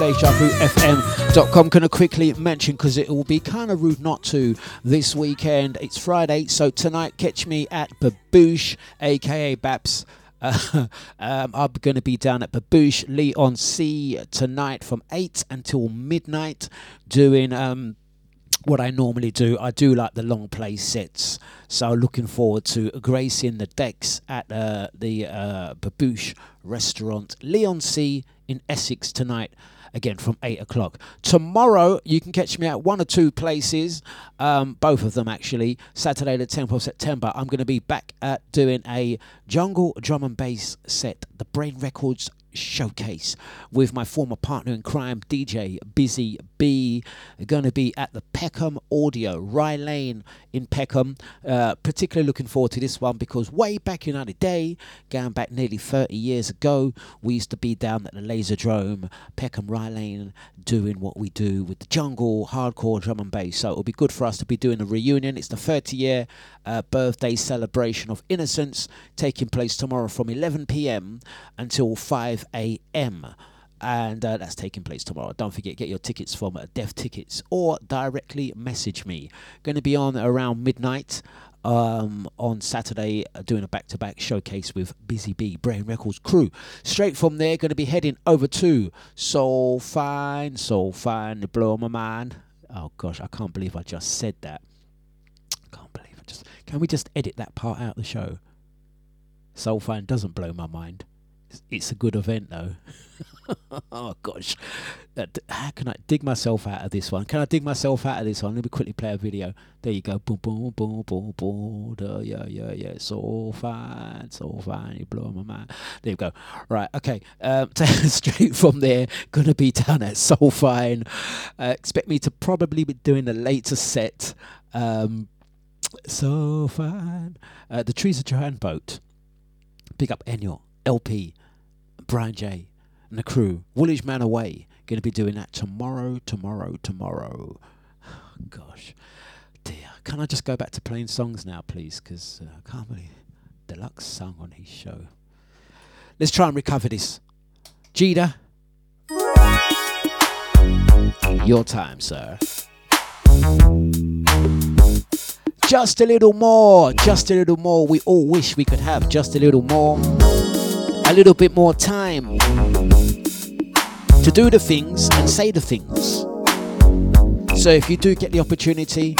DejaVuFM.com. Gonna quickly mention because it will be kind of rude not to this weekend. It's Friday, so tonight catch me at Baboosh, aka Baps. Uh, um, I'm going to be down at Baboosh Leigh-on-Sea tonight from 8 until midnight doing um, what I normally do. I do like the long play sets. So looking forward to gracing the decks at uh, the uh, Baboosh restaurant Leigh-on-Sea in Essex tonight. Again from eight o'clock. Tomorrow you can catch me at one or two places, um, both of them actually. Saturday the 10th of September, I'm going to be back at doing a jungle drum and bass set, the Brain Records showcase with my former partner in crime, DJ Busy B. Going to be at the Peckham Audio, Rye Lane in Peckham. Uh, particularly looking forward to this one because way back in the day, going back nearly 30 years ago, we used to be down at the Laserdrome, Peckham Rye Lane, doing what we do with the jungle, hardcore drum and bass. So it'll be good for us to be doing a reunion. It's the 30 year uh, birthday celebration of Innocence taking place tomorrow from 11 pm until 5 a.m. And uh, that's taking place tomorrow. Don't forget, get your tickets from Deaf Tickets or directly message me. Going to be on around midnight um, on Saturday uh, doing a back to back showcase with Busy Bee, Brain Records crew. Straight from there, going to be heading over to Soul Fine, Soul Fine, Blow My Mind. Oh gosh, I can't believe I just said that. Can't believe I just. Can we just edit that part out of the show? Soul Fine doesn't blow my mind. It's, a good event though. oh gosh, uh, how can I dig myself out of this one? Can I dig myself out of this one? Let me quickly play a video. There you go. Boom, boom, boom, boom, boom. Da, yeah, yeah, yeah. It's all fine. It's all fine. You blow my mind. There you go. Right. Okay. Um, straight from there, gonna be down at Soul Fine. Uh, expect me to probably be doing a later set. Um, so fine. Uh, the Tereza Joanne boat. Big up Enyo, LP, Brian J, and the crew. Woolwich Manor Way. Going to be doing that tomorrow, tomorrow, tomorrow. Gosh, dear. Can I just go back to playing songs now, please? Because uh, I can't believe Dlux sung on his show. Let's try and recover this. Jida. Your time, sir. Just a little more, just a little more. We all wish we could have just a little more, a little bit more time to do the things and say the things. So if you do get the opportunity,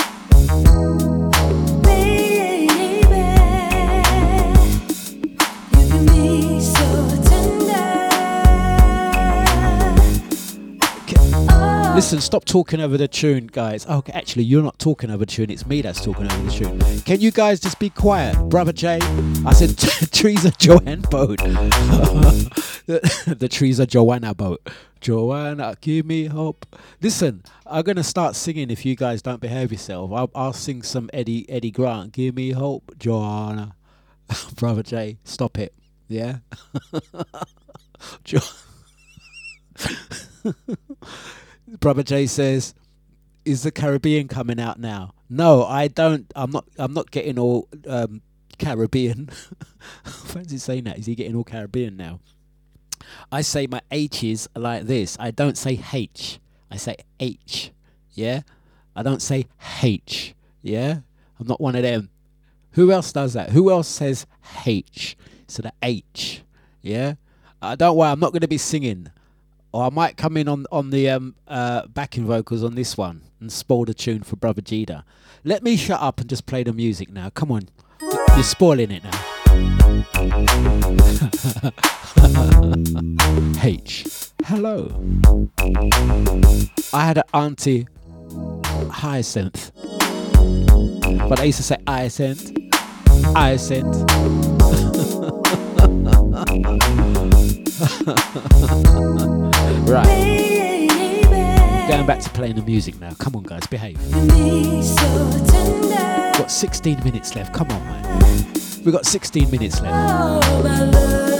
Listen, stop talking over the tune, guys. Oh, okay, actually, you're not talking over the tune. It's me that's talking over the tune. Can you guys just be quiet, brother Jay? I said Tereza Joanne boat. the trees are Joanna boat. Joanna, give me hope. Listen, I'm gonna start singing if you guys don't behave yourself. I'll, I'll sing some Eddy Eddy Grant. Give me hope, Joanna. brother Jay, stop it. Yeah. jo- Brother Jay says, "Is the Caribbean coming out now?" No, I don't. I'm not. I'm not getting all um, Caribbean. Fancy saying that? Is he getting all Caribbean now? I say my H's like this. I don't say H. I say H. Yeah. I don't say H. Yeah. I'm not one of them. Who else does that? Who else says H? So the H. Yeah. I don't worry. I'm not going to be singing or I might come in on on the um, uh, backing vocals on this one and spoil the tune for Brother Jida. Let me shut up and just play the music now. Come on, you're spoiling it now. H. Hello. I had an auntie Hyacinth, but I used to say Hyacinth. Hyacinth. right. Going back to playing the music now. Come on, guys, behave. Got 16 minutes left. Come on, man. We've got 16 minutes left. Oh,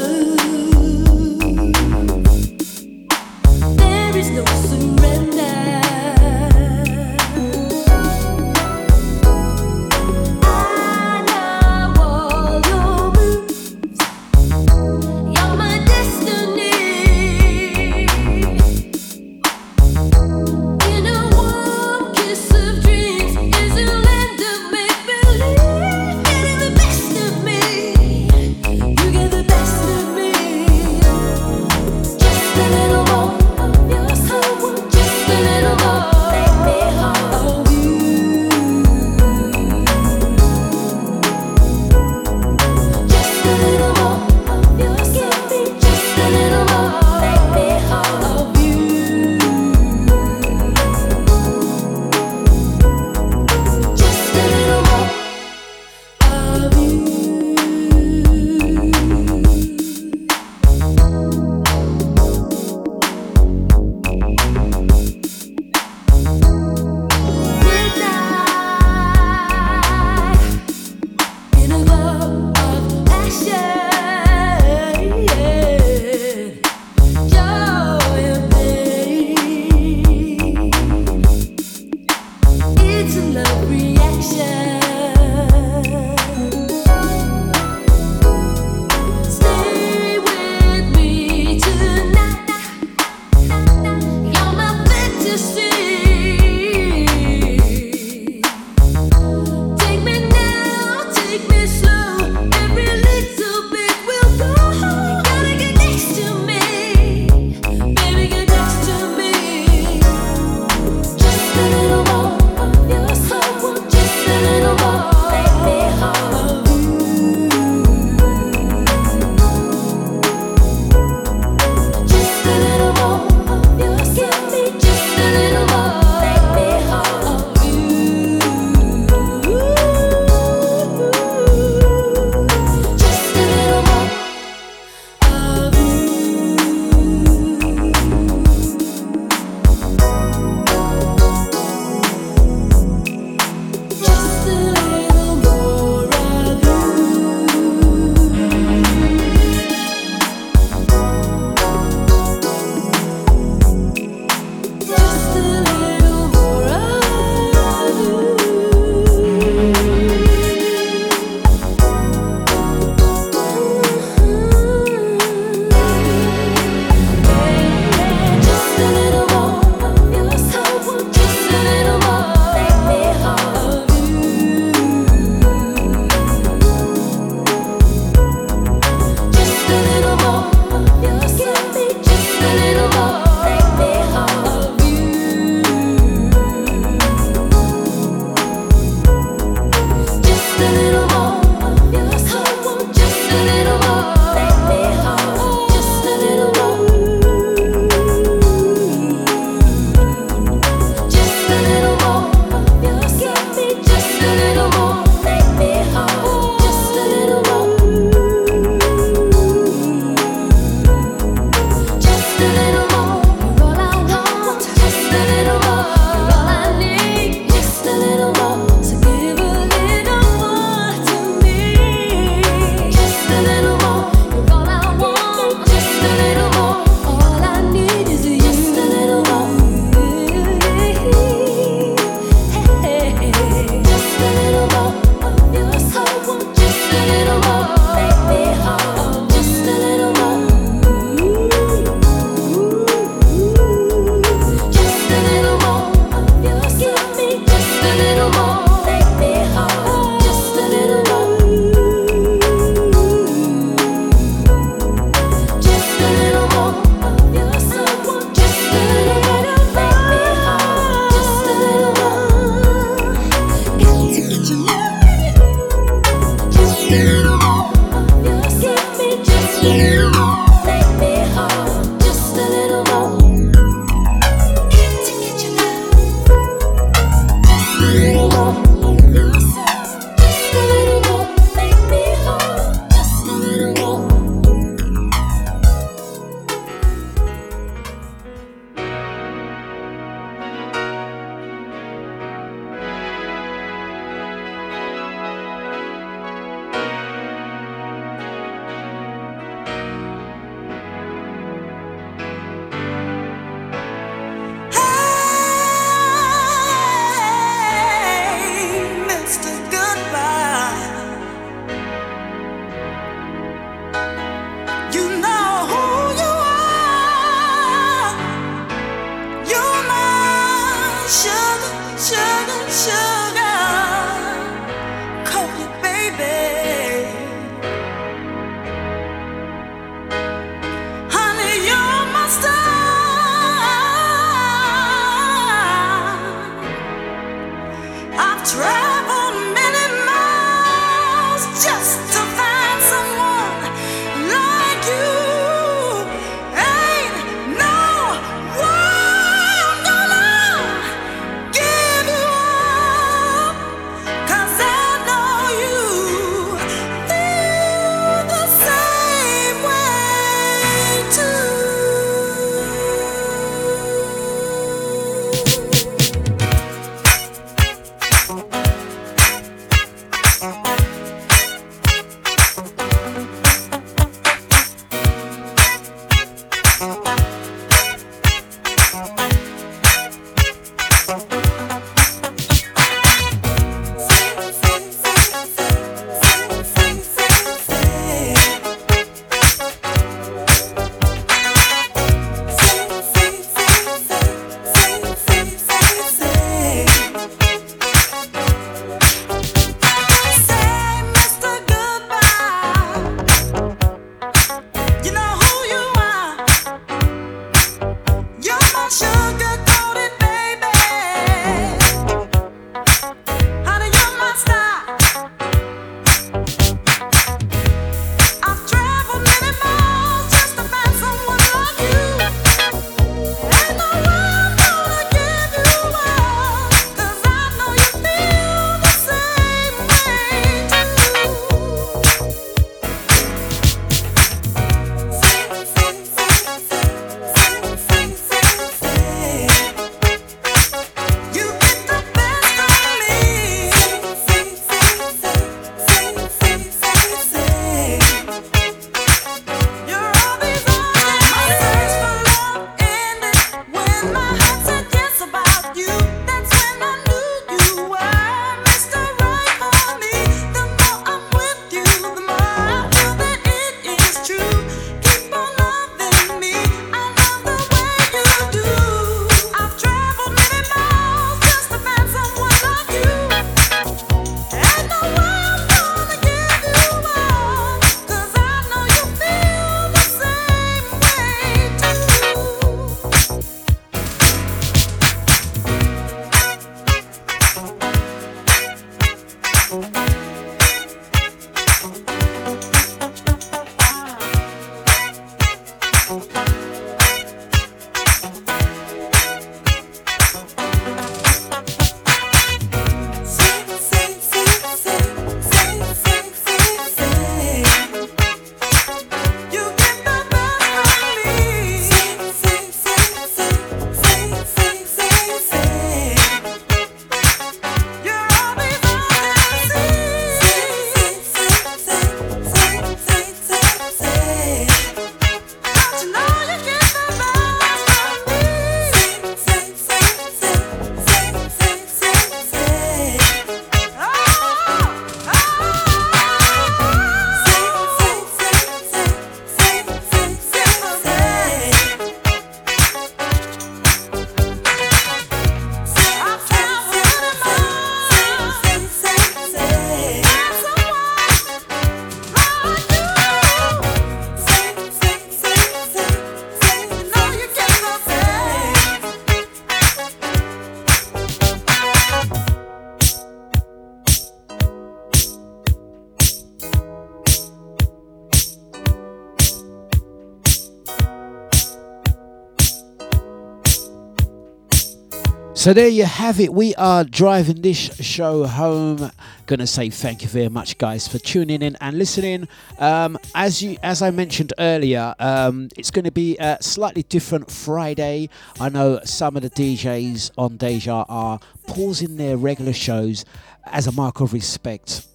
So there you have it. We are driving this show home. Gonna say thank you very much, guys, for tuning in and listening. Um, as you, as I mentioned earlier, um, it's going to be a slightly different Friday. I know some of the DJs on Deja are pausing their regular shows as a mark of respect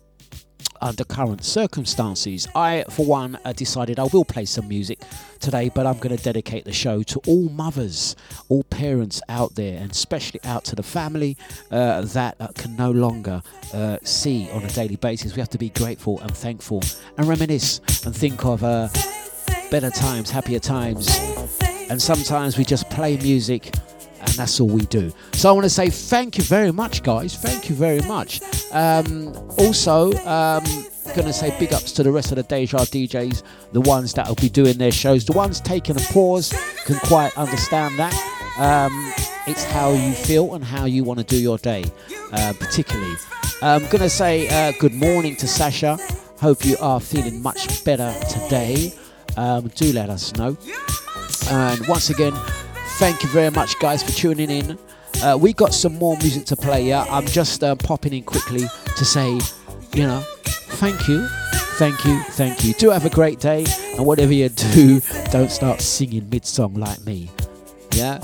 under current circumstances. I, for one, uh, decided I will play some music today, but I'm going to dedicate the show to all mothers, all parents out there, and especially out to the family uh, that uh, can no longer uh, see on a daily basis. We have to be grateful and thankful and reminisce and think of uh, better times, happier times. And sometimes we just play music and that's all we do. So I want to say thank you very much, guys. Thank you very much. Um, also, um, gonna say big ups to the rest of the Deja DJs, the ones that will be doing their shows, the ones taking a pause can quite understand that. Um, it's how you feel and how you want to do your day, uh, particularly. I'm gonna say uh, good morning to Sasha. Hope you are feeling much better today. Um, do let us know. And once again, thank you very much, guys, for tuning in. Uh, we got some more music to play. Yeah, I'm just um, popping in quickly to say, you know, thank you, thank you, thank you. Do have a great day, and whatever you do, don't start singing mid song like me. Yeah.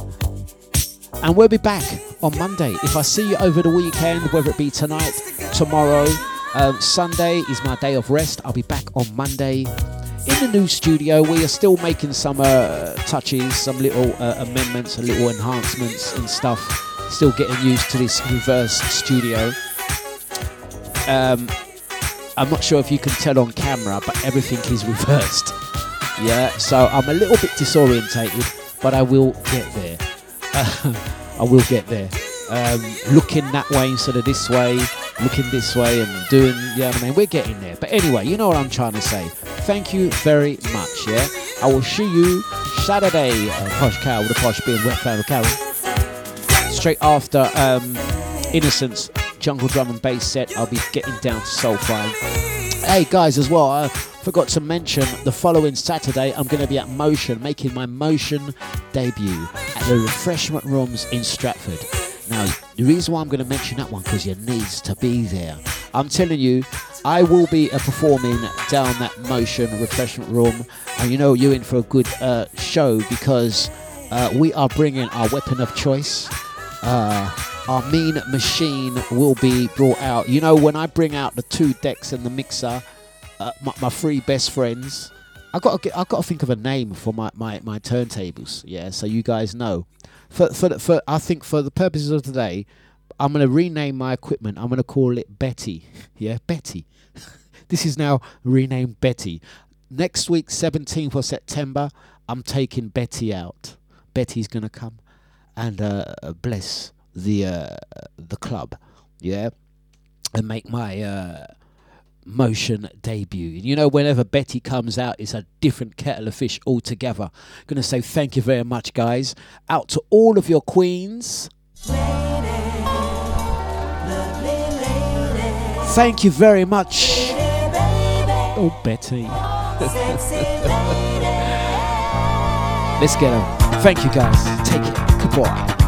And we'll be back on Monday. If I see you over the weekend, whether it be tonight, tomorrow, um, Sunday is my day of rest. I'll be back on Monday in the new studio. We are still making some uh, touches, some little uh, amendments, and little enhancements and stuff. Still getting used to this reverse studio. Um, I'm not sure if you can tell on camera, but everything is reversed. Yeah, so I'm a little bit disorientated, but I will get there. I will get there. Um, looking that way instead of this way, looking this way and doing, yeah, I mean, we're getting there. But anyway, you know what I'm trying to say. Thank you very much, yeah? I will see you Saturday, uh, Posh Cow, with a Posh being Wet Fan Carol. Straight after um, Innocence Jungle Drum and Bass set, I'll be getting down to Soulfire. Hey guys, as well, I forgot to mention the following Saturday I'm going to be at Motion, making my Motion debut at the Refreshment Rooms in Stratford. Now, the reason why I'm going to mention that one because you needs to be there. I'm telling you, I will be uh, performing down that Motion Refreshment Room, and you know you're in for a good uh, show because uh, we are bringing our weapon of choice. Uh, our mean machine will be brought out. You know, when I bring out the two decks and the mixer, uh, my, my three best friends, I got I got to think of a name for my, my, my turntables. Yeah, so you guys know. For for for I think for the purposes of today, I'm gonna rename my equipment. I'm gonna call it Betty. Yeah, Betty. this is now renamed Betty. Next week, 17th of September, I'm taking Betty out. Betty's gonna come and uh, bless the uh, the club, yeah, and make my uh, motion debut. You know, whenever Betty comes out, it's a different kettle of fish altogether. I'm Gonna say thank you very much, guys. Out to all of your queens. Thank you very much. Oh, Betty. Let's get them. Thank you, guys. Take it. Goodbye.